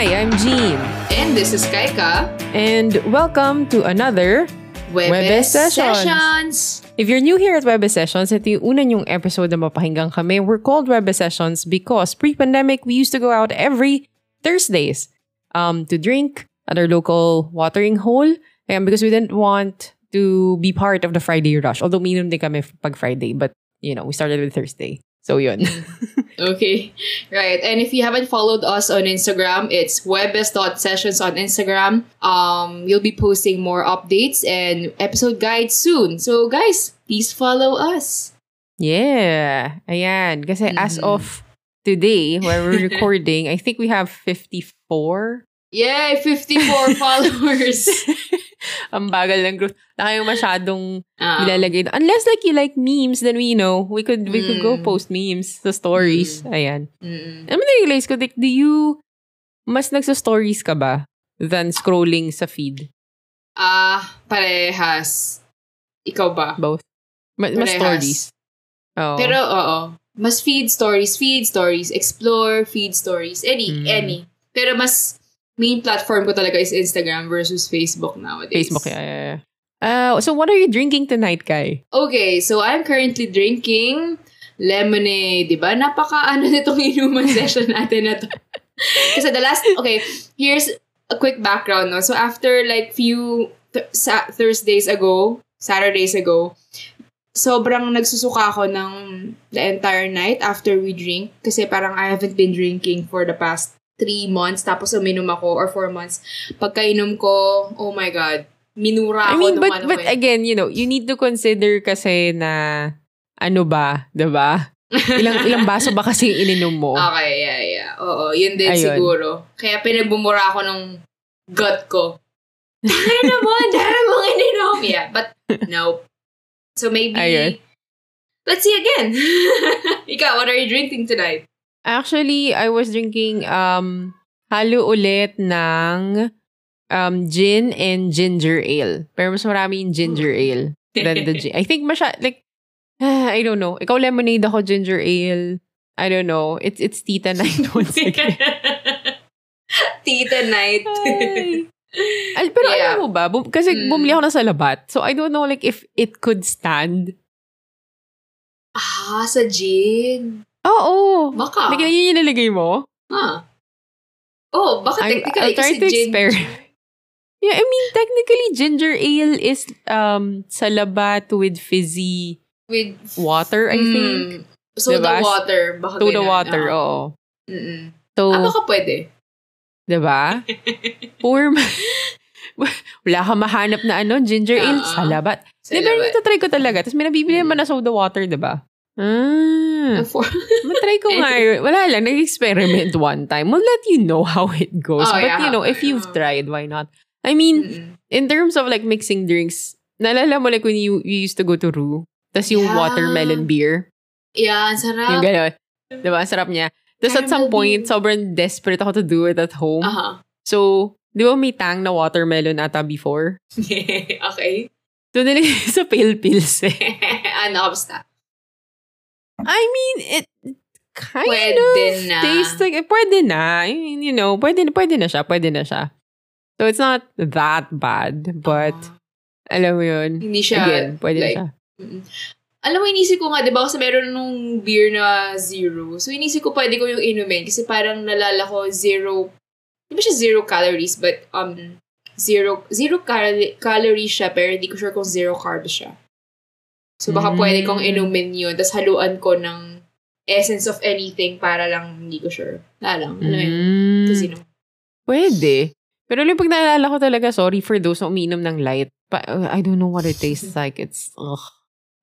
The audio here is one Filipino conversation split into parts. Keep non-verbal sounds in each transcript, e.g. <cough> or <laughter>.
Hi, I'm Jean. And this is Kaika. And welcome to another Webes, Webes Sessions. Sessions. If you're new here at Webes Sessions, ito yung una yung episode na mapahinggan kami. We're called Webes Sessions because pre-pandemic, we used to go out every Thursdays um, to drink at our local watering hole. And because we didn't want to be part of the Friday rush. Although minimum din kami pag Friday. But, you know, we started with Thursday. So, yun. <laughs> Okay. Right. And if you haven't followed us on Instagram, it's webes.sessions on Instagram. Um, we'll be posting more updates and episode guides soon. So guys, please follow us. Yeah. Ayan. Kasi as Mhm. of today, where we're <laughs> recording, I think we have 54. Yay! 54 <laughs> followers. <laughs> Ang bagal ng growth. Na kayo masyadong Um, ilalagay. Unless like you like memes, then we know. We could we could go Mm. post memes sa stories. Ayan. mm-mm. Ano na-realize ko, like, do you, mas nagsa-stories ka ba than scrolling sa feed? Ah, parehas. Ikaw ba? Both? Ma- mas Parehas. stories. Oh. Pero, oo. Mas feed stories, feed stories, explore, feed stories, any, Mm. any. Pero mas main platform ko talaga is Instagram versus Facebook nowadays. Facebook, yeah, yeah, yeah. Uh, so what are you drinking tonight, Kai? Okay, so I'm currently drinking lemonade, di ba? Napaka ano nitong inuman <laughs> session natin na to. Kasi the last, okay, here's a quick background, no? So after like few th- sa- Thursdays ago, Saturdays ago, sobrang nagsusuka ako ng the entire night after we drink. Kasi parang I haven't been drinking for the past three months, tapos uminom ako, or four months. Pagkainom ko, oh my God, minura I ako mean, nung but, ano but eh. again, you know, you need to consider kasi na, ano ba, ba? <laughs> Ilang ilang baso ba kasi ininom mo? Okay, yeah, yeah. Oo, yun din Ayun. siguro. Kaya pinagbumura ako ng gut ko. Tara naman, <laughs> dara mong ininom. Yeah, but nope. So maybe, Ayun. let's see again. <laughs> Ikaw, what are you drinking tonight? Actually, I was drinking um halo ulit ng um gin and ginger ale. Pero mas marami yung ginger ale than the gin. I think masya like <sighs> I don't know. Ikaw lemonade ako ginger ale. I don't know. It's it's Tita Night <laughs> once again. <laughs> Tita night. Al, pero Yeah. alam mo ba, bum- kasi Mm. bumili ako na sa labat. So I don't know like if it could stand. ah, sa gin. Oo. Baka. Like, yun yung nilagay mo? Ah. Oh, baka I'm, technically I'll try to experiment. Yeah, I mean, technically, ginger ale is um sa labat with fizzy With water, I Mm. think. So Diba? the water. Baka To the ganun. water, Ah. oo. Mm-mm. So, Ah, baka pwede. diba? <laughs> Or, wala ka mahanap na ano, ginger ale Oo. sa labat. Sa Di ba, labat. ito try ko talaga. Tapos may nabibili naman na soda water, diba? Ah. For- Matry <laughs> ko nga yun. Wala lang, nag-experiment one time. We'll let you know how it goes. Oh, But yeah. you know, if you've tried, why not? I mean, Mm-mm. in terms of like mixing drinks, naalala mo like when you, you used to go to Rue, tas yung Yeah. watermelon beer, Yeah, sarap. yung gano'n. Diba? Sarap niya. Tapos at some point, sobrang desperate ako to do it at home. Aha. So, di ba may tang na watermelon ata before? <laughs> okay. Doon nilagay <laughs> sa pale pills eh. ano, basta. I mean, it kind Pwede of na. tastes like, eh, pwede na. I mean, you know, pwede, pwede na siya, pwede na siya. So, it's not that bad, but, Ah, alam mo yun, hindi siya, again, pwede like, na siya. mm. Alam mo, inisip ko nga, di ba, kasi meron nung beer na zero. So, inisip ko pwede ko yung inumin kasi parang nalala ko zero, di ba siya zero calories, but, um, zero, zero cal- calories siya, pero hindi ko sure kung zero carbs siya. So, baka Mm. pwede kong inumin yun, tapos haluan ko ng essence of anything para lang, hindi ko sure. Wala lang. Alam mo yun? Mm, Kasi no. pwede. Pero yung pag naalala ko talaga, sorry for those na uminom ng light. But, uh, I don't know what it tastes <laughs> like. It's, ugh,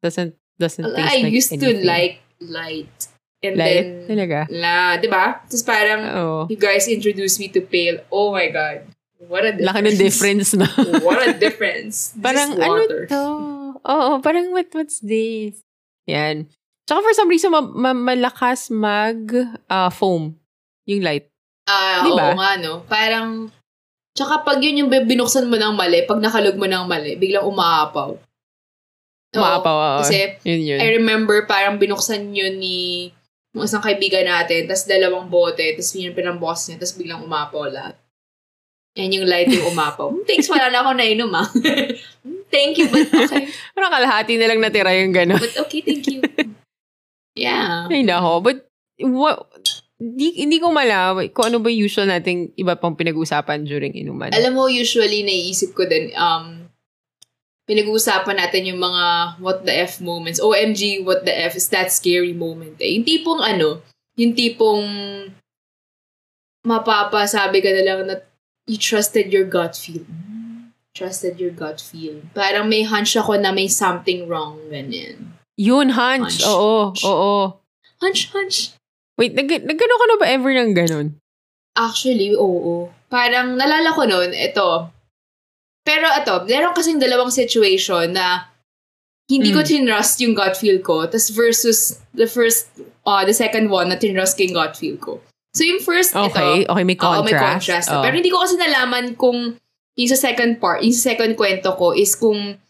doesn't, doesn't taste I like used to anything. like light. And Light? then, Talaga? la, di ba? Tapos parang, Oo. you guys introduced me to pale. Oh my God. What a difference. Laki ng difference na. what a difference. <laughs> This parang, is ano to? Oo, parang, what, what's this? Yan. Tsaka for some reason, ma- ma- malakas mag uh, foam. Yung light. Ah, Di ba? oo nga, no? Parang, tsaka pag yun yung binuksan mo ng mali, pag nakalog mo ng mali, biglang umaapaw. Oo, Maapaw. oo. Kasi, yun yun. I remember parang binuksan yun ni ng isang kaibigan natin, tas dalawang bote, tas yun pinamboss niya, tas biglang umapaw lahat. Yan yung light yung umapaw. <laughs> Thanks, wala na ako nainom ah. <laughs> Thank you, but okay. Parang kalahati na lang natira yung gano'n. But okay, thank you. <laughs> Yeah. Ay, nako. But, what, di, hindi ko malaman kung ano ba usual nating iba pang pinag-usapan during inuman. Alam mo, usually, naiisip ko din, um, pinag-uusapan natin yung mga what the F moments. OMG, what the F is that scary moment. Eh. Yung tipong ano, yung tipong mapapasabi ka na lang na you trusted your gut feel. Trusted your gut feel. Parang may hunch ako na may something wrong, ganyan. Yun, hunch. Hunch. Oo, oo. Hunch, hunch. Wait, nag, nagano ka na ba ever ng ganun? Actually, oo. Parang nalala ko noon, ito. Pero ito, meron kasing dalawang situation na hindi ko Mm. tinrust yung gut feel ko, tas versus the first, uh, the second one na tinrust ko yung gut feel ko. So yung first, Okay, ito, okay, may oo, contrast. may contrast. Oo. Pero hindi ko kasi nalaman kung yung sa second part, yung sa second kwento ko is kung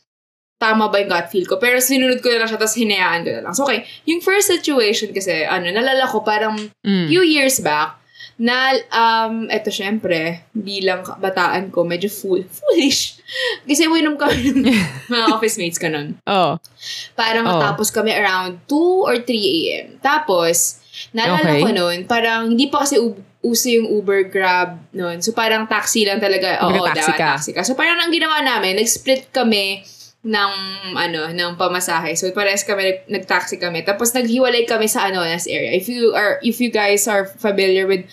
tama ba yung gut feel ko. Pero sinunod ko na lang siya, tapos hinayaan ko na lang. So okay, yung first situation kasi, ano, nalala ko parang Mm. few years back, na, um, eto syempre, bilang kabataan ko, medyo fool, <laughs> foolish. Kasi uminom kami ng <laughs> mga office mates ko nun. Oo. Parang Oh. matapos kami around 2 or 3 a.m. Tapos, naalala Okay. ko nun, parang hindi pa kasi uso yung Uber Grab nun. So parang taxi lang talaga. Oo, Nagka-taxi dapat ka. taxi ka. So parang ang ginawa namin, nag-split kami ng ano ng pamasahe. So parehas kami nag- nag-taxi kami. Tapos naghiwalay kami sa Anonas area. If you are if you guys are familiar with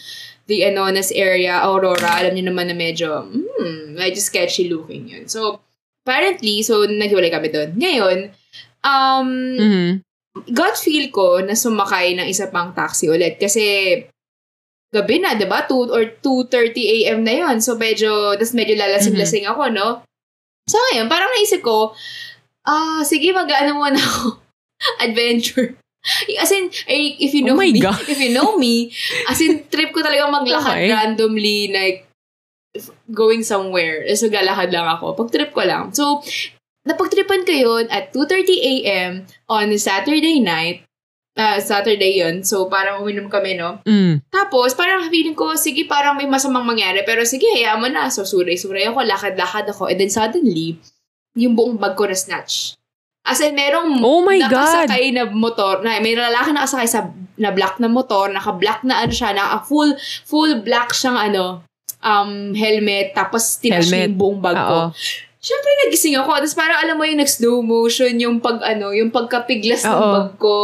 the Anonas area, Aurora, alam niyo naman na medyo hmm, medyo sketchy looking yun. So apparently, so naghiwalay kami doon. Ngayon, um, Mhm. Gut feel ko na sumakay ng isa pang taxi ulit kasi gabi na, 'di ba? 2 or 2:30 AM na 'yon. So medyo tas medyo lalasing-lasing ako, no? So ngayon, parang naisip ko, ah, sige, mag-ano muna ako. <laughs> Adventure. As in, eh, if you Oh know my me, God. if you know me, as in, trip ko talaga maglakad Okay. randomly, like, going somewhere. So, galakad lang ako. Pag trip ko lang. So, napagtripan ko yun at 2.30 a.m. on Saturday night. Ah, Saturday yun. So, parang uminom kami, no? Mm. Tapos, parang feeling ko, sige, parang may masamang mangyari. Pero sige, hayaan mo na. So, suray-suray ako, lakad-lakad ako. And then suddenly, yung buong bag ko na snatch. As in, merong Oh my God! nakasakay na motor, na may lalaki nakasakay sa na black na motor, naka-black na ano siya, naka full full black siyang ano, um, helmet, tapos tinash yung buong bag ko. Oo. Siyempre, nagising ako. Tapos parang alam mo yung nag-slow motion, yung pag ano, yung pagkapiglas ng bag ko.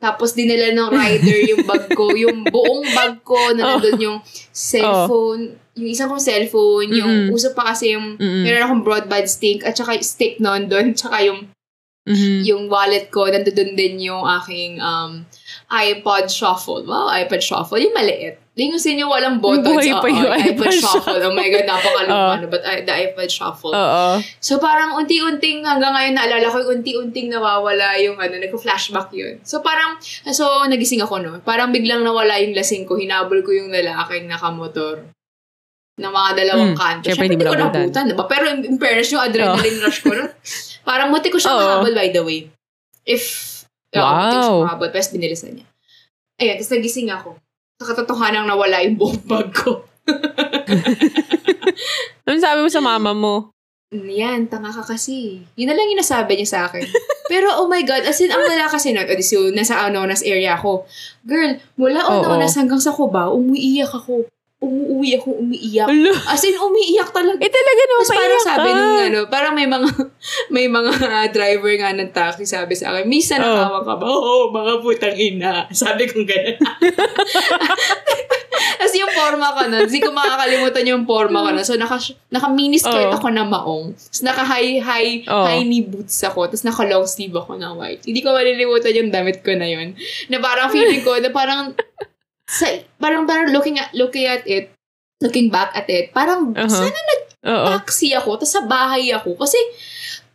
Tapos dinala ng rider yung bag ko. Yung buong bag ko na <laughs> nandun yung cellphone. Yung isang kong cellphone. Yung Mm-mm. uso pa kasi yung Mm-mm. meron akong broadband stick at saka stick nun doon. <laughs> Tsaka yung Mhm. yung wallet ko, nandun din yung aking um, iPod Shuffle. Wow, iPod Shuffle. Yung maliit. Lingusin yung walang buttons. Buhay pa yung iPod Shuffle. Oh my God, napakaluma. Oo. no? But I, the iPod Shuffle. Oo. So parang unti-unting hanggang ngayon naalala ko yung unti-unting nawawala yung ano, nagko-flashback yun. So parang, so nagising ako no. Parang biglang nawala yung lasing ko. Hinabol ko yung lalaking nakamotor ng mga dalawang Hmm, kanto. Siyempre, hindi ko nabutan. diba? Pero in, in fairness, yung adrenaline rush ko nun, parang muti ko siya Oo. mahabol by the way. If, oo, muti ko siya Wow. mahabol, pero binilisan niya. Ayan, tapos nagising ako. Sa katotohanan nawala yung buong bag ko. <laughs> Ano sabi mo sa mama mo? Yan, tanga ka kasi. Yun na lang yung nasabi niya sa akin. Pero, oh my God, as in, ang wala kasi nun, edi so, nasa Anonas area ako. Girl, mula. Anonas hanggang sa Cubao, umiiyak ako. Umuuwi ako, umiiyak. Alo. As in, umiiyak talaga. Eh talaga naman Tapos parang sabi ka. nung ano, parang may mga <laughs> may mga driver nga ng taxi sabi sa akin, Misa, Oh. nakawa ka ba? Oo, mga putang ina. <laughs> Sabi ko gano'n. <laughs> Tapos yung forma ko nun, hindi ko makakalimutan yung forma ko nun. So, naka, naka mini skirt Oh. ako na maong. Tapos naka high, high, Oh. high knee boots ako. Tapos naka long sleeve ako na white. Hindi ko malilimutan yung damit ko na yun. Na parang feeling ko, na parang, sa, parang, parang looking at, looking at it, looking back at it, parang, Uh-huh. sana Oo. taxi ako, tapos sa bahay ako. Kasi,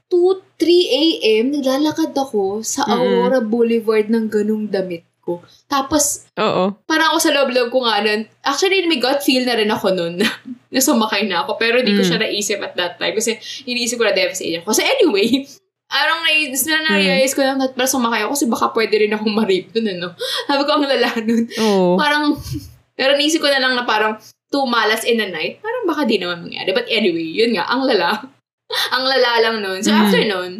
2, 3 a.m., naglalakad ako sa. Aurora Boulevard ng ganung damit ko. Tapos, Oo. parang ako sa loob-loob ko nga nun, actually, may gut feel na rin ako nun <laughs> na, sumakay na ako. Pero hindi ko Mm. siya naisip at that time. Kasi iniisip ko na devastation ako. So anyway, Parang na, na na-realize ko lang, para sumakay ako kasi baka pwede rin akong ma-rape dun, ano. <laughs> Sabi ko, ang lala nun. Oo. Parang, <laughs> pero naisip ko na lang na parang, two malas in a night, parang baka di naman mangyari. But anyway, yun nga, ang lala. <laughs> ang lala lang nun. So, Mm. after nun,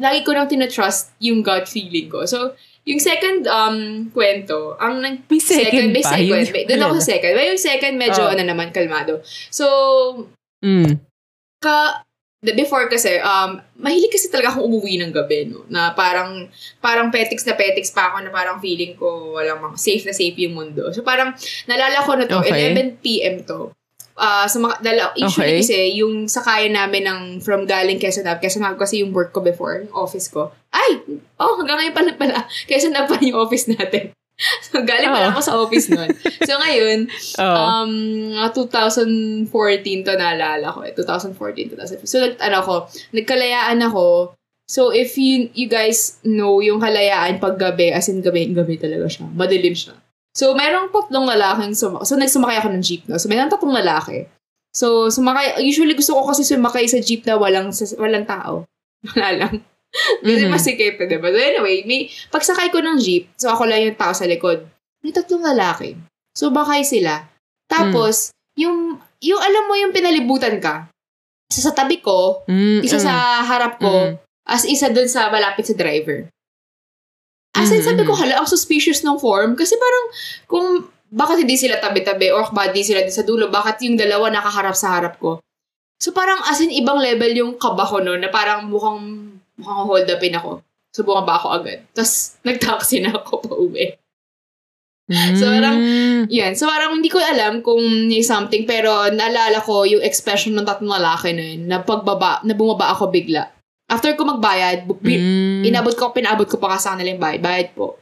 lagi ko nang tinatrust yung gut feeling ko. So, yung second um kwento, ang nag May second may pa, second. May, doon ako sa second. May yung second medyo Oh. ano naman kalmado. So, Mm. ka before kasi um mahilig kasi talaga akong umuwi ng gabi no na parang parang petics na petics pa ako na parang feeling ko walang mga safe na safe yung mundo so parang nalala ko na to Okay. 11 PM to Ah, sa mga dala, usually Okay. kasi yung sakayan namin ng from galing Quezon Ave, Quezon Ave kasi yung work ko before, yung office ko. Ay! Oh, hanggang ngayon pala pala. <laughs> Quezon Ave pa yung office natin. So, galing pala Oh. ako sa office nun. So, ngayon, <laughs> Oo. Um, mga 2014 to naalala ko eh. 2014, 2015. So, nag, ano ko, nagkalayaan ako. So, if you, you guys know yung kalayaan pag gabi, as in gabi, gabi talaga siya. Madilim siya. So, merong tatlong lalaking sumakay. So, nagsumakay ako ng jeep, no? So, merong tatlong lalaki. So, sumakay, usually gusto ko kasi sumakay sa jeep na walang, sa- walang tao. <laughs> Wala lang. Kasi Mhm. masikip, diba? So, anyway, may, pagsakay ko ng jeep, so ako lang yung tao sa likod. May tatlong lalaki. So, bakay sila. Tapos, yung, yung alam mo yung pinalibutan ka, isa sa tabi ko, Mm, isa mm. sa harap ko, Mm. as isa dun sa malapit sa driver. As in, sabi ko, mhm. hala, ang suspicious ng form. Kasi parang, kung bakit hindi sila tabi-tabi or bakit hindi sila din sa dulo, bakit yung dalawa nakaharap sa harap ko. So parang as in, ibang level yung kaba ko no, na parang mukhang, mukhang hold upin ako. So bumaba ako agad. Tapos, nag-taxi na ako pa uwi. So, parang- Mm. Yan. So, parang hindi ko alam kung may something, pero naalala ko yung expression ng tatlong lalaki na yun, na pagbaba, na bumaba ako bigla. After ko magbayad, bu- bi- Mm. inabot ko, pinabot ko pa kasi sa kanila yung bayad. Bayad po.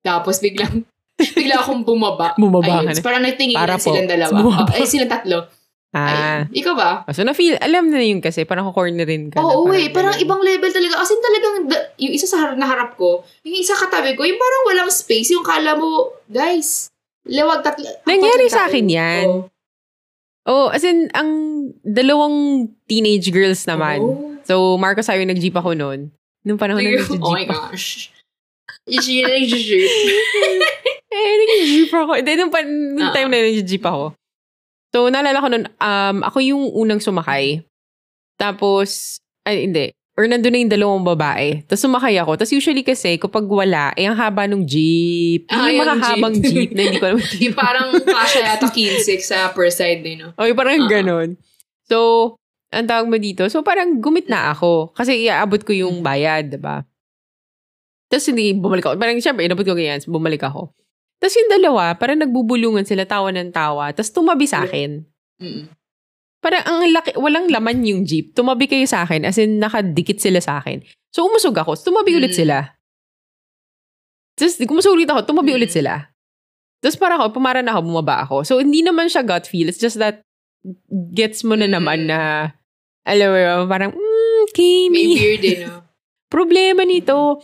Tapos biglang, <laughs> bigla akong bumaba. Bumaba Ayun. ka na. So, parang nagtingin Para po. silang dalawa. Bumaba. Oh, ay, silang tatlo. Ah. Ayun. Ikaw ba? So, na-feel, alam na yun kasi, parang corner rin ka. na Oo, eh. Parang ibang level talaga. As in talagang, da- yung isa sa harap na harap ko, yung isa katabi ko, yung parang walang space. Yung kala mo, guys, lawag tatlo. Nangyari sa yung akin yan. Oo. Oh, as in, ang dalawang teenage girls naman. Oo. So, Marcos sayo nag-jeep ako noon. Nung panahon na nag-jeep oh my gosh. Just <laughs> Eh, nag-jeep ako. Hindi, nung, pan, nung Ah. time na nag-jeep ako. So, naalala ko noon, um, ako yung unang sumakay. Tapos, ay, hindi. Or nandun na yung dalawang babae. Tapos sumakay ako. Tapos usually kasi, kapag wala, eh, ang haba nung jeep. Ah, yung makahabang jeep. jeep. na hindi ko alam. <laughs> yung parang kasha yata 15 sa per side din, no? O, yung parang Ah. ganon. So, ang tawag mo dito, so parang gumit na ako. Kasi iaabot ko yung bayad, diba? Tapos hindi, bumalik ako. Parang syempre, inabot ko ganyan, bumalik ako. Tapos yung dalawa, parang nagbubulungan sila, tawa ng tawa. Tapos tumabi sa akin. Mm. Parang ang laki, walang laman yung jeep. Tumabi kayo sa akin, as in nakadikit sila sa akin. So umusog ako, so tumabi ulit Mm. sila. Tapos umusog ulit ako, tumabi Mm. ulit sila. Tapos parang ako, pumaran ako, bumaba ako. So hindi naman siya gut feel, it's just that gets mo na naman Mm. na, alam mo parang, mm, May Kimi, beard din, no? <laughs> problema nito.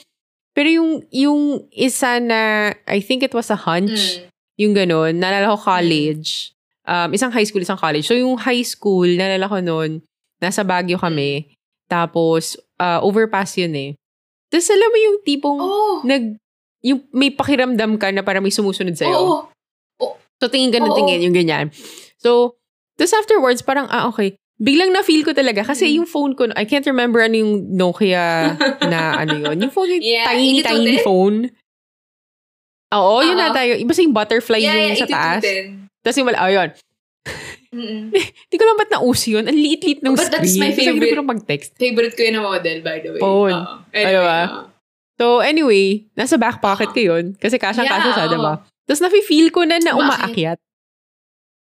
Pero yung, yung isa na, I think it was a hunch, Mm. yung ganun, naalala ko college. Um, isang high school, isang college. So, yung high school, naalala ko noon, nasa Baguio kami. Tapos, uh, overpass yun eh. Tapos, alam mo yung tipong, Oh! nag, yung may pakiramdam ka na parang may sumusunod sa'yo. Oo! So, tingin ka Oo. tingin, yung ganyan. So, tapos afterwards, parang, ah, okay. Biglang na-feel ko talaga. Kasi Mm. yung phone ko, I can't remember ano yung Nokia na <laughs> ano yun. Yung phone, yung Yeah, tiny, 8210? tiny phone. Oo, yun Oo. na tayo. Iba sa yung butterfly Yeah, yung yeah, sa taas. 8210. Tapos yung wala, oh, yun. <laughs> Hindi ko lang ba't nauso yun. Ang liit-liit ng But screen. that's my favorite. ko lang mag-text. Favorite ko yun na model, by the way. Phone. Oo. Ano ba? So, anyway, nasa back pocket ko yun. Kasi kasyang-kasya Yeah, siya, diba? Tapos nafe-feel ko na na umaakyat.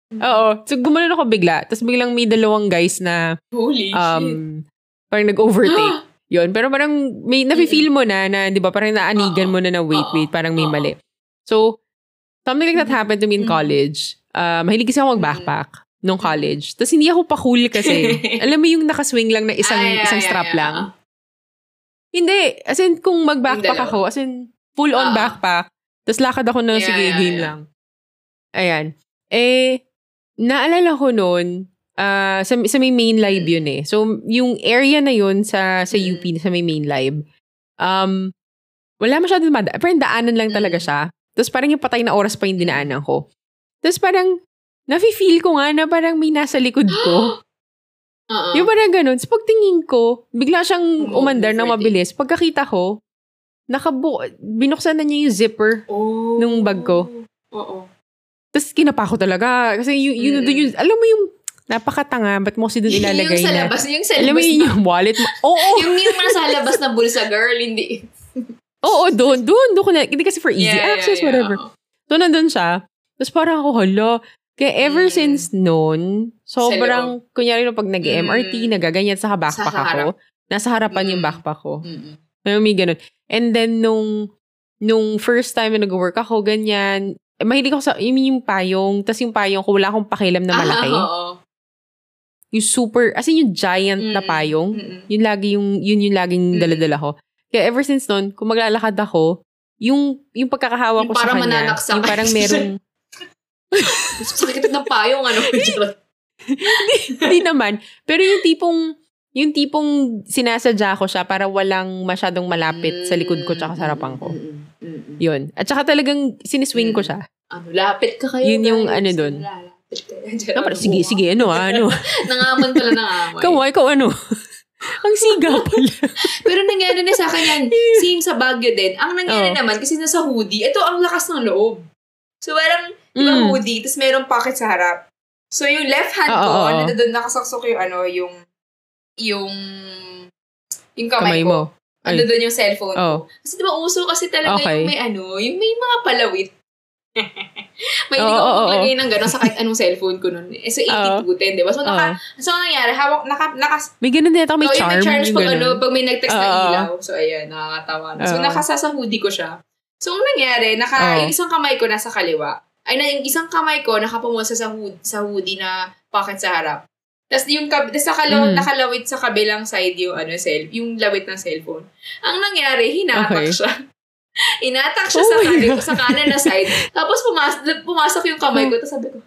Mm. Oo. So, gumanon ako bigla. Tapos biglang may dalawang guys na Holy shit. um, parang nag-overtake. <gasps> Yun. Pero parang may, nafe-feel mo na, na di ba, parang naanigan <gasps> mo na na wait, wait, parang may <gasps> mali. So, something like that happened to me in college. Uh, mahilig kasi ako mag-backpack nung college. Tapos hindi ako pa-cool kasi. <laughs> Alam mo yung nakaswing lang na isang, Ay, ay, isang strap ay, lang. ah. Hindi. As in, kung mag-backpack ako, as in, full-on Oo. backpack. Tapos lakad ako na, Yeah, sige, yeah, game yeah. lang. Ayan. Eh, naalala ko noon, ah sa, sa may main live yun eh. So, yung area na yun sa, sa UP, sa may main live, um, wala masyadong mada. Pero daanan lang talaga siya. Tapos parang yung patay na oras pa yung dinaanan ko. Tapos parang, nafe-feel ko nga na parang may nasa likod ko. <gasps> Oo. Yung parang ganun. So, pagtingin ko, bigla siyang Oo, umandar overtake. mabilis. Pagkakita ko, nakabu binuksan na niya yung zipper. Oh. Nung bag ko. Oo. Tapos kinapa ko talaga. Kasi yun, yun, Mm. yung, alam mo yung, napakatanga, ba't mo kasi doon ilalagay yung sa na? labas, yung sa Alam mo labas yun yung wallet mo? Oo, <laughs> yung yung nasa labas na bulsa, girl, hindi. <laughs> oo, doon, doon, doon ko na, hindi kasi for easy Yeah, yeah, access, yeah. whatever. So, nandun siya. Tapos parang ako, hala. Kaya ever Mm. since noon, sobrang, kunyari no, pag nag-MRT, Mm. nagaganyan sa backpack Sa ako. Nasa harapan yung Mm. backpack ko. Mm-mm. May may ganun. And then, nung, nung first time na nag-work ako, ganyan, mahilig ako sa, yung, yung payong, tas yung payong ko, wala akong pakialam na malaki. Ah, oo. Yung super, as in yung giant na Mm. payong, Mm-mm. yun lagi yung, yun yung laging Mm. daladala ko. Kaya ever since noon, kung maglalakad ako, yung, yung pagkakahawa Yung ko sa parang kanya, mananaksak. yung parang merong, <laughs> <laughs> Sakit ng payong, ano. hindi naman, pero yung tipong, yung tipong sinasadya ko siya para walang masyadong malapit sa likod ko tsaka sa harapan ko. Mm-mm. Mm-mm. Yun. At saka talagang siniswing ko siya. Ano, lapit ka kayo. Yun yung guys. ano dun. Lalapit kayo. No, parang, sige, sige, ano ah, ano. <laughs> Nangaman pala nangamoy. Ikaw, ah, ikaw ano. <laughs> Ang siga pala. <laughs> Pero nangyari na sa akin yan. Same sa Baguio din. Ang nangyari Oo. naman, kasi nasa hoodie, ito ang lakas ng loob. So, parang, di ba Mm. hoodie, tapos merong pocket sa harap. So, yung left hand Oo, ko, ano oo. doon, nakasaksok yung ano, yung, yung, yung kamay, Kamay ko. mo. Ano doon yung cellphone Oh. Kasi di ba uso kasi talaga Okay. yung may ano, yung may mga palawit. <laughs> may hindi Oo, ko oo, oo. maglagay ng gano'n sa kahit anong cellphone ko nun. Eh, so, 8210, di ba? So, naka, so, ang nangyari, hawak, naka, naka, May ganun din ako, may Oh, yung charm. may yung pag, ano, pag may nag-text na Oo. ilaw. So, ayan, nakakatawa na. So, Oo. nakasa sa hoodie ko siya. So, ang nangyari, naka, Oo. yung isang kamay ko nasa kaliwa. Ay, na, yung isang kamay ko nakapumusa sa, hood, sa hoodie na pocket sa harap. Tapos yung kab- tas nakalaw- Mm. nakalawit sa kabilang side yung ano cell, yung lawit ng cellphone. Ang nangyari, hinatak Okay. siya. <laughs> Inatak siya Oh sa kanan, God. sa kanan na side. <laughs> Tapos pumas- pumasok yung kamay ko. Tapos sabi ko,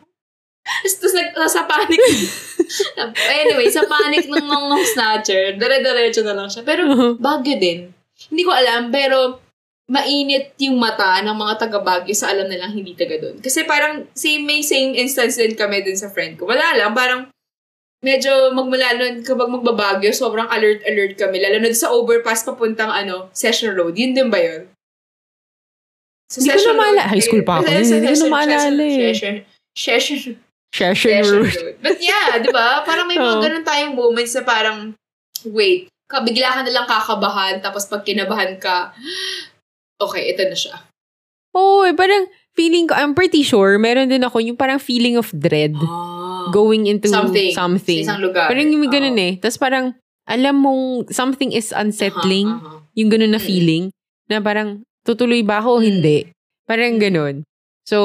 tapos, nag, sa panic. <laughs> anyway, sa panic ng, ng, ng snatcher, dire-diretso na lang siya. Pero Baguio din. Hindi ko alam, pero mainit yung mata ng mga taga Baguio sa alam nilang hindi taga doon. Kasi parang same may same instance din kami dun sa friend ko. Wala lang, parang medyo magmula nun kapag magbabagyo, sobrang alert-alert kami. Lalo na sa overpass papuntang ano, Session Road. Yun din ba yun? Sa Hindi ko na maalala. High school pa ako. Sa Hindi ko na Session- maalala eh. Session, Session, Session. Road. But yeah, di ba? Parang may mga <laughs> Oo. ganun tayong moments na parang, wait, bigla ka nalang kakabahan, tapos pag kinabahan ka, okay, ito na siya. Oo, eh, parang feeling ko, I'm pretty sure, meron din ako yung parang feeling of dread Ah. Going into Something. something. Sa isang lugar. Parang yung ganun Oo. eh. Tapos parang, alam mong something is unsettling. Aha, aha. Yung ganun na Mm. feeling. Na parang, tutuloy ba ako o Mm. hindi? Parang Mm. ganun. So,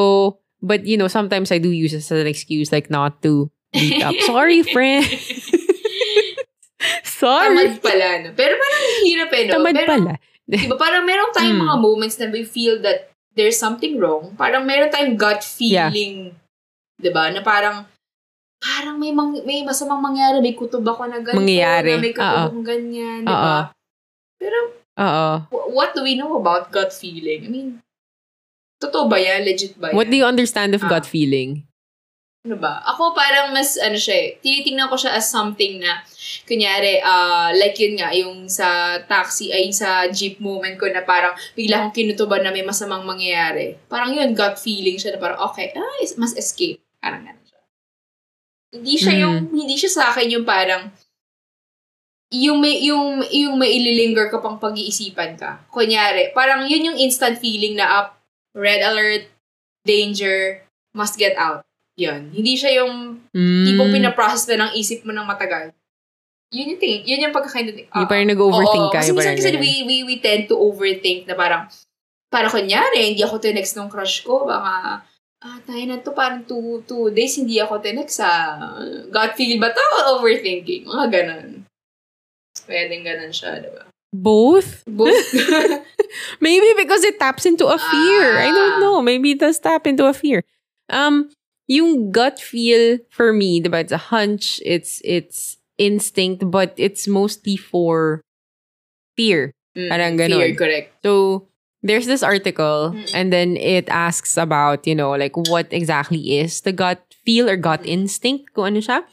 but you know, sometimes I do use it as an excuse like not to meet up. <laughs> Sorry, friend. <laughs> Sorry. Tamad pala, no? Pero parang hirap eh, no? Tamad Pero, pala. Diba, parang meron tayong Mm. mga moments na we feel that there's something wrong. Parang meron tayong gut feeling. Diba? Na parang, parang may mang, may masamang mangyari. May kutob ako na ganito. Mangyayari. Na may kutob akong ganyan. Oo. Diba? Pero, Oo. wh- what do we know about gut feeling? I mean, totoo ba yan? Legit ba yan? What do you understand of Ah. gut feeling? ano ba? Ako parang mas, ano siya eh, tinitingnan ko siya as something na, kunyari, ah like yun nga, yung sa taxi, ay sa jeep moment ko na parang bigla akong kinutuban na may masamang mangyayari. Parang yun, gut feeling siya na parang, okay, ah, mas escape. Parang siya. Hindi siya Mm. yung, hindi siya sa akin yung parang, yung may, yung, yung may ililinger ka pang pag-iisipan ka. Kunyari, parang yun yung instant feeling na up, red alert, danger, must get out. Yun. Hindi siya yung Mm. tipong pinaprocess na ng isip mo ng matagal. Yun yung thing. Yun yung pagkakaintindi. Yung parang nag-overthink ka. Kasi minsan kasi we, we, we tend to overthink na parang, para kunyari, hindi ako tinext ng crush ko, baka, ah, tayo na to, parang two, two days, hindi ako tinext sa gut feel ba to? Overthinking. Mga ganun. Pwedeng ganun siya, diba? Both? Both. <laughs> Maybe because it taps into a fear. I don't Ah. know. Maybe it does tap into a fear. Um, yung gut feel for me, diba, it's a hunch, it's, it's instinct, but it's mostly for fear. Mm, Parang ganon. Fear, correct. So, there's this article, and then it asks about, you know, like what exactly is the gut feel or gut instinct, kung ano siya.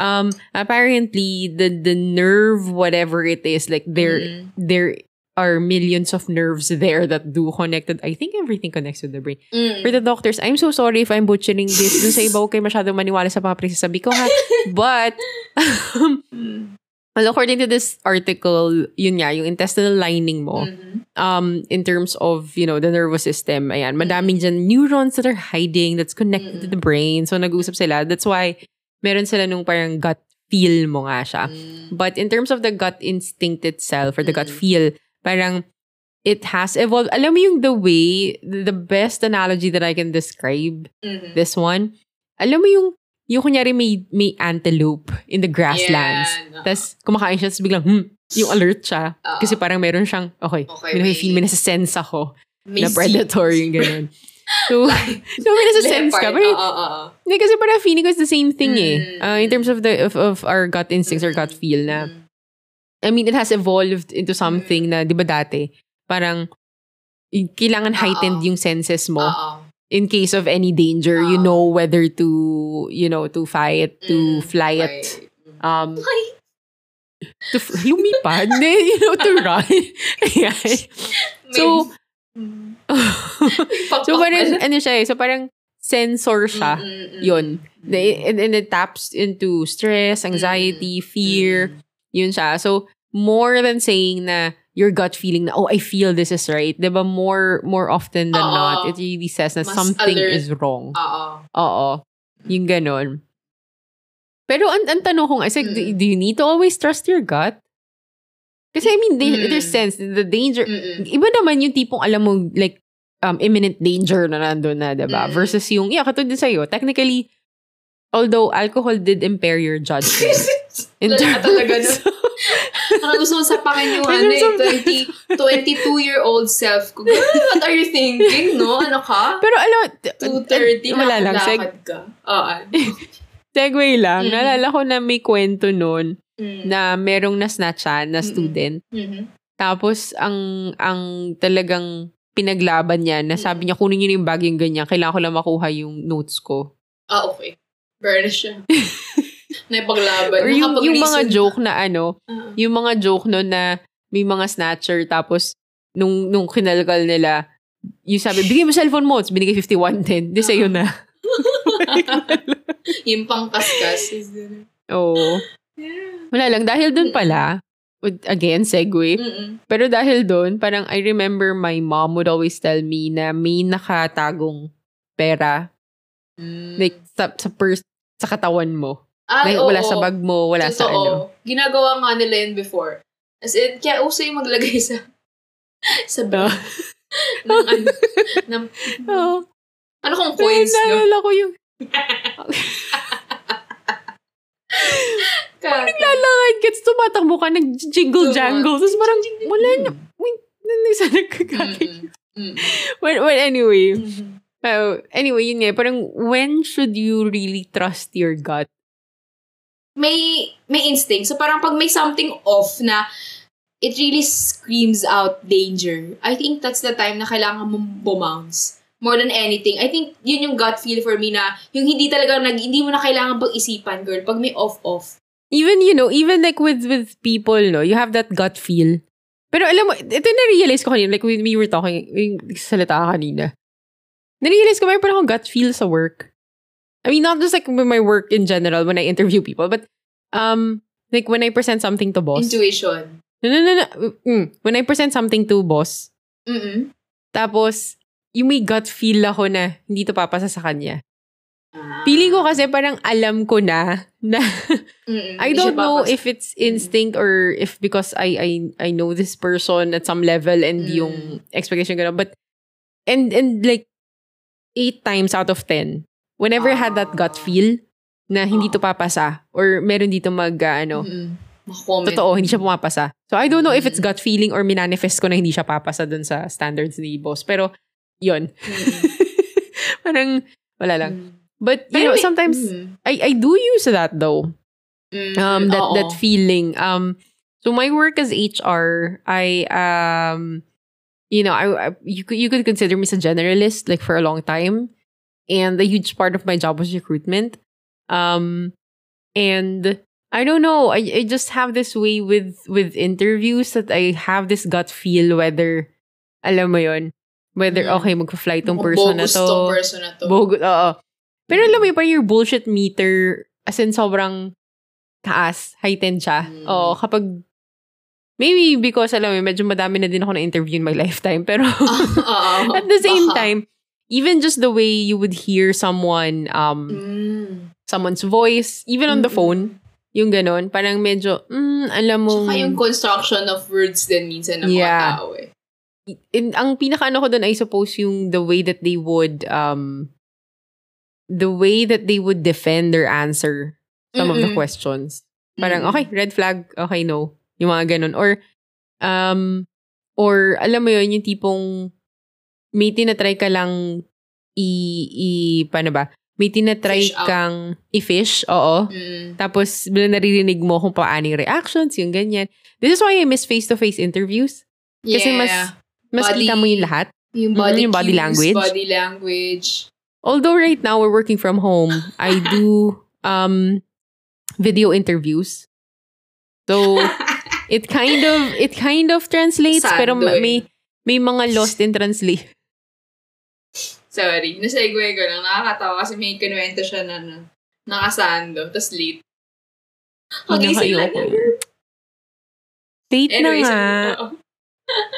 Um, apparently, the the nerve, whatever it is, like there Mm. there are millions of nerves there that do connected. I think everything connects with the brain. Mm. For the doctors, I'm so sorry if I'm butchering this. Dun sa iba, huwag kayo masyadong maniwala sa mga ko ha. <laughs> But, <laughs> <laughs> Mm. Well, according to this article, yun nga, yung intestinal lining mo, Mhm. um, in terms of, you know, the nervous system, ayan, madaming dyan neurons that are hiding that's connected to the brain. So, nag-uusap sila. That's why, meron sila nung parang gut feel mo nga siya. Mm. But in terms of the gut instinct itself or the gut Mm. feel, parang it has evolved. Alam mo yung the way, the best analogy that I can describe this one, alam mo yung, yung kunyari may, may antelope in the grasslands. Yeah, no. Tapos kumakain siya, tapos biglang, hmm, yung alert siya. Oo. Kasi parang meron siyang, okay, Okay, may may- feel, may nasa-sense ako May na predator yung ganun. <laughs> So, so may nasa-sense ka. Pero, oo. hindi, kasi parang feeling ko it's the same thing eh. Mm. Uh, in terms of the of, of our gut instincts or gut feel na, Mm. I mean, it has evolved into something na, di ba dati, parang, kailangan heightened Oo. yung senses mo. Oo. In case of any danger, you Oo. know whether to, you know, to fight, to Mm, fly it, right. um, Ay. to f- lumipad, Hindi, <laughs> you know, to <laughs> run. <laughs> Ayan. So, so parang, ano siya eh, so parang sensor siya. Mm, mm, mm, Yun. mm. And, and it taps into stress, anxiety, fear, yun siya. So, more than saying na your gut feeling na, oh, I feel this is right. Diba? More, more often than Oo. not, it really says na Mas something alert. is wrong. Oo. Oo. Yung ganon. Pero ang, ang tanong ko nga, is like, do, Mm. do you need to always trust your gut? Kasi I mean, they, Mm. there's sense, the danger, Mm-mm. iba naman yung tipong alam mo, like, um, imminent danger na nandun na, diba? Mm. Versus yung, yeah, katulad din sa'yo, technically, although alcohol did impair your judgment. <laughs> ka talaga nun. Parang <laughs> gusto mong sapakin yung ano eh, 20, 22-year-old self ko. What are you thinking, no? Ano ka? Pero alam, 2.30 na wala lang, seg, ka. Oo. <laughs> segue lang. Mm. Naalala ko na may kwento nun Mm. na merong nasnatchan na student. Mhm. Tapos, ang ang talagang pinaglaban niya, na sabi niya, kunin niyo na yung bag yung ganyan. Kailangan ko lang makuha yung notes ko. Ah, okay. Burn siya. <laughs> Naipaglaban. Or yung, yung mga joke na ano, Ah. yung mga joke no na may mga snatcher, tapos nung, nung kinalkal nila, yung sabi, bigay mo cellphone mo, binigay 5110. Di sa'yo na. <laughs> yung pangkaskas. Oo. Yeah. Wala lang. Dahil dun pala, again, segue. Mm-mm. Pero dahil doon, parang I remember my mom would always tell me na may nakatagong pera. Mm. Like, sa, sa purse, sa katawan mo. Ay, Like, oo. wala sa bag mo, wala sa Totoo. ano. Ginagawa nga nila yun before. As in, kaya uso yung maglagay <laughs> sa sa bag. <laughs> ng ano, ng, <laughs> Oo. ano kung coins, no? Naalala ko yung, Ka- lalakad, gets tumatakbo ka, nag-jingle jangle. Tapos parang, wala na, wait, nagkakati. Mm-mm. Mm-mm. Well, well, anyway. Mhm. Uh, anyway, yun nga, parang, when should you really trust your gut? May, may instinct. So parang pag may something off na it really screams out danger, I think that's the time na kailangan mong bumounce. More than anything. I think yun yung gut feel for me na yung hindi talaga nag, hindi mo na kailangan pag-isipan, girl. Pag may off-off. even you know even like with with people no you have that gut feel pero alam mo ito na-realize ko kanina like when we were talking yung salita ka kanina na-realize ko may parang akong gut feel sa work I mean not just like with my work in general when I interview people but um like when I present something to boss Intuition. no no no, no mm, when I present something to boss Mm-mm. tapos yung may gut feel ako na hindi to papasa sa kanya Ah. feeling ko kasi parang alam ko na na Mm-mm. <laughs> I don't know if it's instinct or if because I I I know this person at some level and Mm. yung expectation ko but and and like eight times out of ten whenever I had that gut Ah. feel na hindi to papasa or meron dito mag ah, ano Mm-mm. Makakomment. totoo hindi siya pumapasa so I don't know if it's gut feeling or minanifest ko na hindi siya papasa dun sa standards ni boss pero yun Mm-mm. <laughs> parang wala lang Mm. But, you Pero know, sometimes, Mm. I, I do use that though. Mm, um that oo. that feeling um so my work as HR I um you know I, I you could you could consider me as a generalist like for a long time and a huge part of my job was recruitment um and I don't know I, I just have this way with with interviews that I have this gut feel whether alam mo yon whether Mm. okay magfa-fly tong person na to tong person na to. Bogus, oo. Pero alam mo yun, parang your bullshit meter, as in sobrang taas, heightened siya. Mm. Oo, kapag, maybe because, alam mo, medyo madami na din ako na-interview in my <laughs> lifetime. Pero, <laughs> Oo. at the same Baka. time, even just the way you would hear someone, um, Mm. someone's voice, even on the Mm-mm. phone, yung ganon, parang medyo, mm, alam mo, Tsaka yung construction of words din minsan ng Yeah. mga tao eh. in, ang pinakaano ko doon, I suppose, yung the way that they would, um, the way that they would defend their answer some of the Mm-mm. questions. Parang, Mm-mm. okay, red flag, okay, no. Yung mga ganun. Or, um, or, alam mo yun, yung tipong, may tinatry ka lang i, i, paano ba? May tinatry Fish out. kang i-fish, oo. Mm. Tapos, bila naririnig mo kung paano yung reactions, yung ganyan. This is why I miss face-to-face interviews. Kasi mas, mas Body- kita mo yung lahat. yung Mm, body, yung body cues, language. Body language. Although right now we're working from home, I <laughs> do um video interviews. So <laughs> it kind of it kind of translates Sad pero doon. may may mga lost in translate. Sorry, nasegue ko lang. Nakakatawa kasi may kinuwento siya na, na nakasando, tapos late. Pagising lang niya. Date na nga.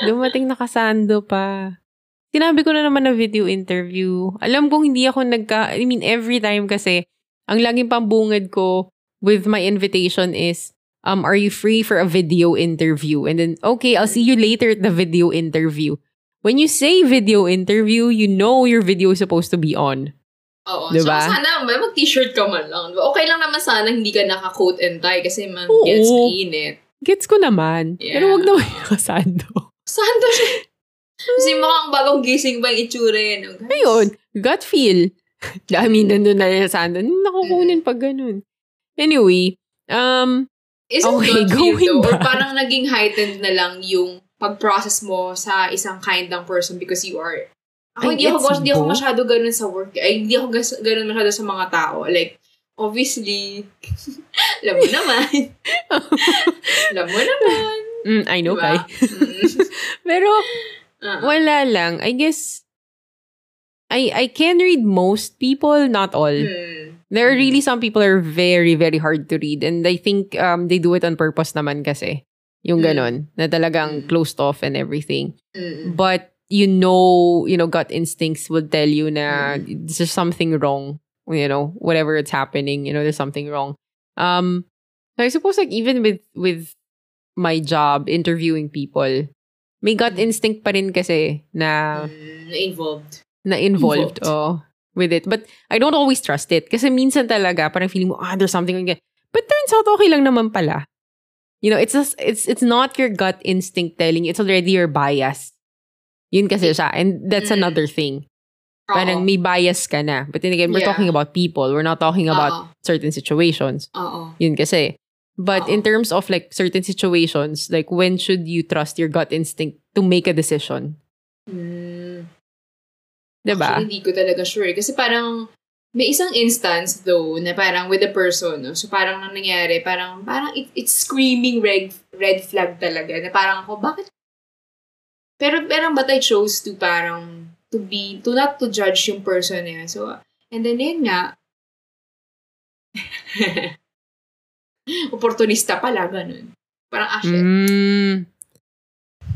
Dumating nakasando pa. Sinabi ko na naman na video interview. Alam kong hindi ako nagka... I mean, every time kasi, ang laging pambungad ko with my invitation is, um, are you free for a video interview? And then, okay, I'll see you later at the video interview. When you say video interview, you know your video is supposed to be on. Oo. Diba? So, sana may mag-t-shirt ka man lang. Diba? Okay lang naman sana hindi ka naka-coat and tie kasi man Oo. gets init. Gets ko naman. Yeah. Pero wag naman yung nakasando. Saan to siya? Kasi mukhang bagong gising ba yung itsura yan. Oh, guys. Ayun, gut feel. <laughs> Dami nandun na yung sando. Nakukunin pag ganun. Anyway, um, Is it Okay, gut feel going though? Or back. parang naging heightened na lang yung pag-process mo sa isang kind ng person because you are I ako hindi ako, hindi ako masyado ganun sa work. Ay, hindi ako ganun masyado sa mga tao. Like, obviously, <laughs> alam mo naman. <laughs> alam mo naman. mm, I know, Diba? Kai. Mm. <laughs> Pero, Ah. wala lang. I guess, I I can read most people, not all. Hmm. There are really some people are very, very hard to read. And I think um they do it on purpose naman kasi. Yung Mm. ganon. Na talagang Mm. closed off and everything. Mm. But, you know, you know, gut instincts would tell you na Mm. there's something wrong. You know, whatever it's happening, you know, there's something wrong. Um, so I suppose like even with with my job interviewing people, may gut Mm. instinct pa rin kasi na Mm, na-involved. na involved, Involved. oh, with it. But I don't always trust it. Kasi minsan talaga, parang feeling mo, ah, there's something again. But turns out, okay lang naman pala. You know, it's just, it's it's not your gut instinct telling you. It's already your bias. Yun kasi siya. And that's Mm. another thing. Parang Oo. may bias ka na. But then again, we're Yeah. talking about people. We're not talking about Oo. certain situations. Oo. Yun kasi. But in Oo. terms of like certain situations, like when should you trust your gut instinct to make a decision? Mm. Diba? Actually, hindi ko talaga sure. Kasi parang, may isang instance though, na parang with a person, no? so parang nang nangyari, parang, parang it, it's screaming red, red flag talaga, na parang ako, bakit? Pero, pero but I chose to parang, to be, to not to judge yung person niya. So, and then yun nga, <laughs> opportunista pala, ganun. Parang, ah, shit. Mm.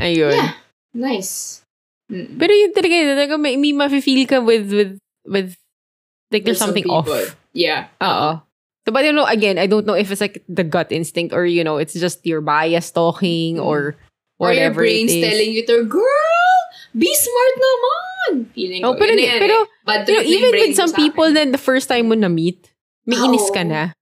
Ayun. Yeah. Nice. Mm. Pero yun talaga, yun talaga may, may mafe-feel ka with, with, with, like there's some something off. Yeah. Oo. So, but you know, again, I don't know if it's like the gut instinct or, you know, it's just your bias talking or Or your brain's telling you to, girl, be smart naman! Feeling Oh, ko. pero, Yun na yan pero, eh. You know, trip na yung even with some people then the first time mo na-meet, may Oo. inis ka na.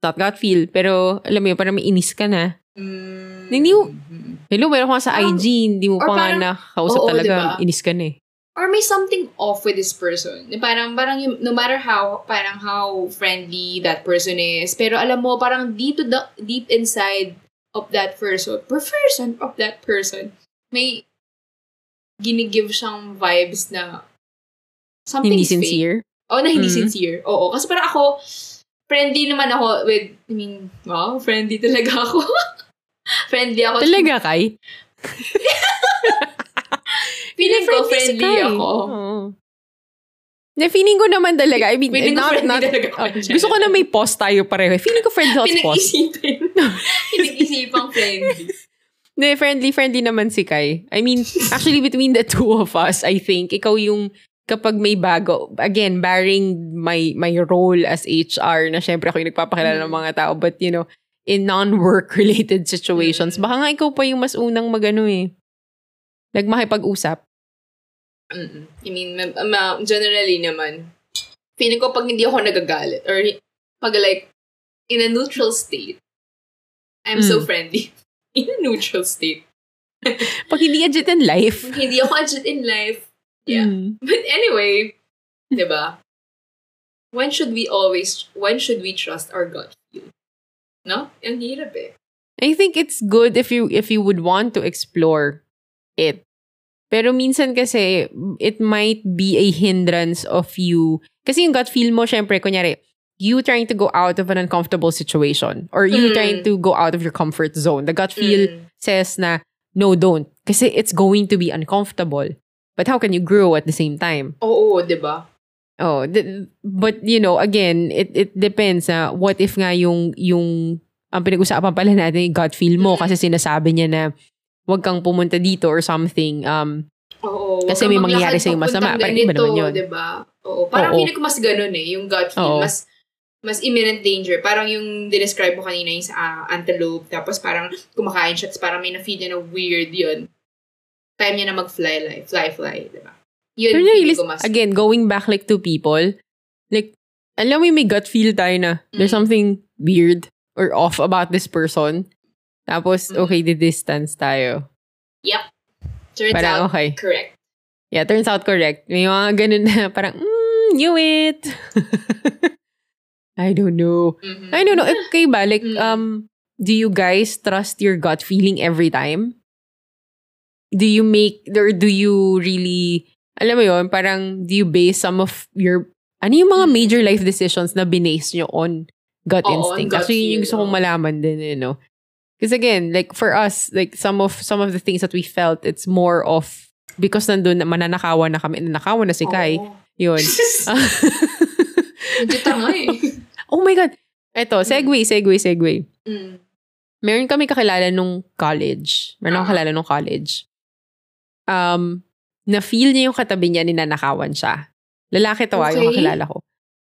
Not gut feel, pero alam mo yun, parang may inis ka na. Mm. Hindi mo- Mm. Hello, meron ka sa IG, hindi mo pa nga parang- nakausap Oo, talaga, diba? inis ka na eh. Or may something off with this person. Parang, parang yung, no matter how, parang how friendly that person is, pero alam mo, parang deep, to the, deep inside of that person, person of that person, may ginigive siyang vibes na something Hindi sincere? Oh, na hindi Mhm. sincere. Oo. Kasi parang ako, friendly naman ako with, I mean, wow, friendly <laughs> talaga ako. friendly ako. Talaga, Kai? <laughs> Feeling ko si friendly Kai. ako. Oo. Na feeling ko naman talaga. I mean, Feeling ko not, friendly not, talaga ako oh, gusto ko na may pause tayo pareho. Feeling ko friendly house pause. Pinag-isipin. <laughs> Pinag-isipang friendly. Hindi, friendly, friendly naman si Kai. I mean, actually, between the two of us, I think, ikaw yung kapag may bago, again, barring my my role as HR, na syempre ako yung nagpapakilala ng mga tao, but you know, in non-work related situations, Mm. baka nga ikaw pa yung mas unang magano eh. Nagmakipag-usap. Mm-mm. I mean, ma- ma- generally naman, feeling ko pag hindi ako nagagalit or pag like, in a neutral state, I'm so Mm. friendly. <laughs> In a neutral state. <laughs> Pag hindi agit in life. Pag hindi ako agit in life. Yeah. Mm. But anyway, diba? When should we always, when should we trust our gut feel? No? Ang hirap eh. I think it's good if you if you would want to explore it. Pero minsan kasi it might be a hindrance of you kasi yung gut feel mo syempre kunyari you trying to go out of an uncomfortable situation or you Mm. trying to go out of your comfort zone. The gut feel Mm. says na no don't kasi it's going to be uncomfortable. But how can you grow at the same time? Oo, diba? Oh, th- but you know, again, it it depends na what if nga yung yung ang pinag-usapan pala natin yung gut feel mo Mm. kasi sinasabi niya na wag kang pumunta dito or something. Um, Oo. Kasi may mangyayari sa'yo masama. Parang iba naman yun. Diba? Oo. Parang Oo. feeling ko mas ganun eh. Yung gut feel. Oo. Mas mas imminent danger. Parang yung describe mo kanina yung sa ah, antelope. Tapos parang kumakain siya. Tapos parang may na-feel niya na weird yun. Time niya na mag-fly, like, fly, fly. Diba? Yun, pero really, ko mas... again, going back like to people, like, alam mo may gut feel tayo na there's Mm. something weird or off about this person. Tapos, Mm. okay, the distance tayo. Turns Parang out, okay. correct. Yeah, turns out correct. May mga ganun na <laughs> parang, mm, knew it. <laughs> I don't know. Mhm. I don't know. Kayo ba? Like, Mm. um, do you guys trust your gut feeling every time? Do you make, or do you really, alam mo yon parang, do you base some of your, ano yung mga Mm. major life decisions na binase nyo on gut Oo, on instinct? gut Actually, yun yung gusto kong malaman din, you know? Because again, like, for us, like, some of, some of the things that we felt, it's more of, because nandun, mananakawan na kami, nanakawan na si Kai, Oo. yun. <laughs> Medyo tanga eh. oh my God! Eto, segue, segue, segue. Mm. meron kami kakilala nung college. Meron akong Ah. kakilala nung college. Um, na-feel niya yung katabi niya, ninanakawan siya. Lalaki to ah, yung Okay. kakilala ko.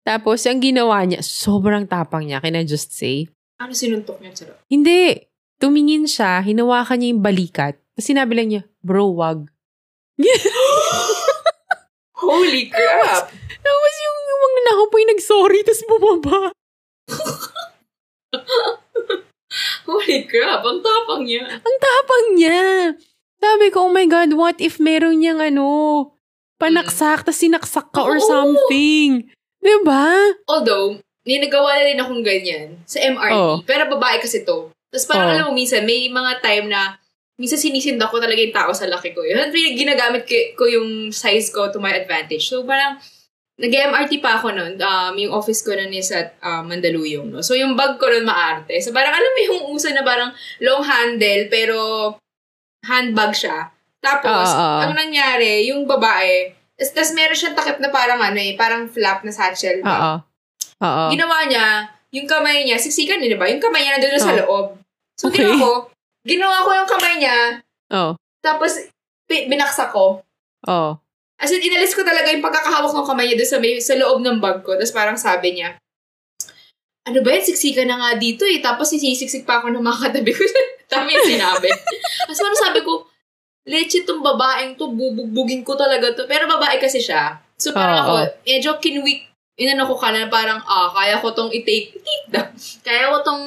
Tapos, ang ginawa niya, sobrang tapang niya. Can I just say? Ano sinuntok niya? Charot. Hindi. Tumingin siya, hinawakan niya yung balikat. Tapos sinabi lang niya, bro, wag. <laughs> Holy crap! Tapos yung, yung mga nanakaw po yung nag-sorry, tapos bumaba. <laughs> Holy crap! Ang tapang niya. Ang tapang niya. Sabi ko, oh my God, what if meron niyang ano, panaksak, tapos sinaksak ka or Oo. something. Diba? Although, ninagawa na rin akong ganyan sa MRT. Oh. Pero babae kasi to. Tapos parang Oh. alam mo, minsan, may mga time na minsan sinisinda ko talaga yung tao sa laki ko. Yun, really, ginagamit ko, ko yung size ko to my advantage. So, parang, nag-MRT pa ako noon. Um, yung office ko nun is at um, Mandaluyong. No? So, yung bag ko nun maarte. So, parang alam mo yung uso na parang long handle, pero handbag siya. Tapos, ah, ah. ang nangyari, yung babae, tas meron siyang takip na parang ano eh, parang flap na satchel. Oo. Oo. Ginawa niya, yung kamay niya, siksikan niya, di ba? Yung kamay niya nandun na sa Oh. loob. So, Okay. ginawa ko, ginawa ko yung kamay niya, Oo. tapos binaksak ko. Oo. As in, inalis ko talaga yung pagkakahawak ng kamay niya doon sa, may, sa loob ng bag ko. Tapos parang sabi niya, ano ba yan, siksikan na nga dito eh. Tapos sisisiksik pa ako ng mga katabi ko. <laughs> Tama yung sinabi. Tapos parang sabi ko, legit tong babaeng to, bubugbugin ko talaga to. Pero babae kasi siya. So parang Oo. ako, medyo kinwik, inano ko ka na parang, ah, kaya ko tong i-take, take down. Kaya ko tong,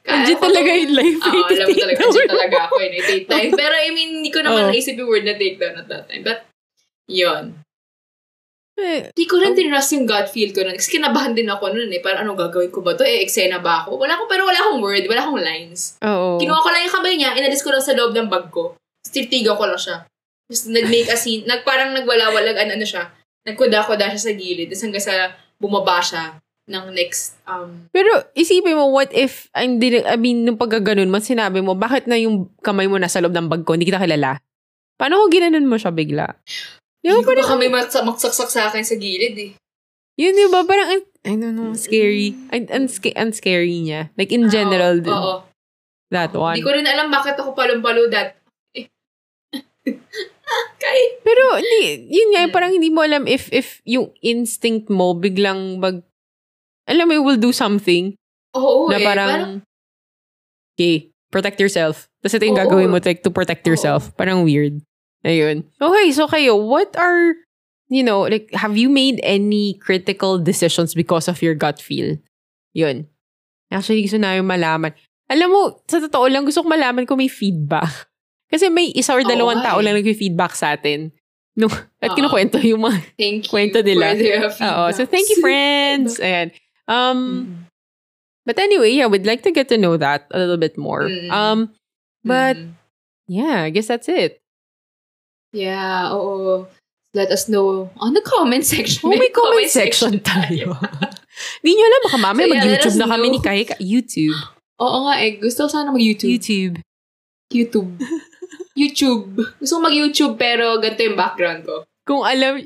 kaya Legit talaga in life. Oo, eh, alam mo take talaga, down. legit talaga ako yun, i-take time. <laughs> Pero I mean, hindi ko naman Oo. naisip yung word na take down at that time. But Yun. Eh, Hindi ko rin tinrust yung gut feel ko nun. Kasi kinabahan din ako nun eh. Parang ano gagawin ko ba to? Eh, eksena ba ako? Wala ko, pero wala akong word, wala akong lines. oo. Kinuha ko lang yung kamay niya, inalis ko lang sa loob ng bag ko. Tapos ko lang siya. Tapos nag-make a scene, nag, parang nagwala-walag, ano, ano siya, nagkuda-kuda siya sa gilid. Tapos hanggang sa bumaba siya ng next, um, Pero isipin mo, what if, I, hindi, I mean, nung pagkaganon mo, sinabi mo, bakit na yung kamay mo nasa loob ng bag ko, hindi kita kilala? Paano kung ginanon mo siya bigla? Yung hindi ko parang, ba kami maksaksak sa akin sa gilid eh. yun di ba, parang, ang- I don't know, scary. Ang, sca- ang scary niya. Like, in general, Oo, oo. that one. Hindi ko rin alam bakit ako palong-palo that. Eh. <laughs> Kay. Pero, hindi, yun nga, Mm. parang hindi mo alam if, if yung instinct mo biglang mag, alam mo, will do something Oo na eh. parang, okay, protect yourself. Tapos ito yung Oo. gagawin mo like, to protect yourself. Parang weird. Ayun. Okay, so kayo, what are, you know, like, have you made any critical decisions because of your gut feel? Yun. Actually, gusto namin malaman. Alam mo, sa totoo lang, gusto ko malaman kung may feedback. Kasi may isa or dalawang nga tao eh. lang nag-feedback sa atin. No, <laughs> at Oo. kinukwento yung mga Thank Kwento nila. Oo. So, thank you, friends. Ayan. Um, Mm. but anyway, yeah, we'd like to get to know that a little bit more. Mm. Um, but Mm. yeah, I guess that's it. Yeah, oo. Let us know on the comment section. Oh, may comment section tayo. Di nyo alam, baka mamaya So, yeah, mag-YouTube na kami ni Kai. YouTube. <gasps> Oo nga eh. Gusto ko sana mag-YouTube. YouTube. YouTube. <laughs> YouTube. Gusto ko mag-YouTube pero ganito yung background ko. Kung alam,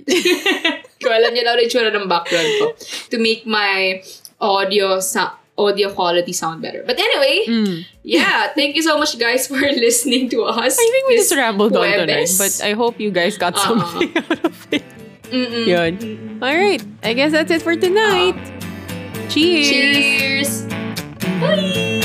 <laughs> Kung alam lang rin tsura ng background ko. To make my audio sa audio quality sound better. But anyway, mm, yeah, thank you so much guys for <laughs> listening to us. I think we just rambled on tonight. But I hope you guys got Uh-uh. something <laughs> out of it. Mm-mm. Yun. Mm-mm. Alright, I guess that's it for tonight. Cheers! Cheers! Bye!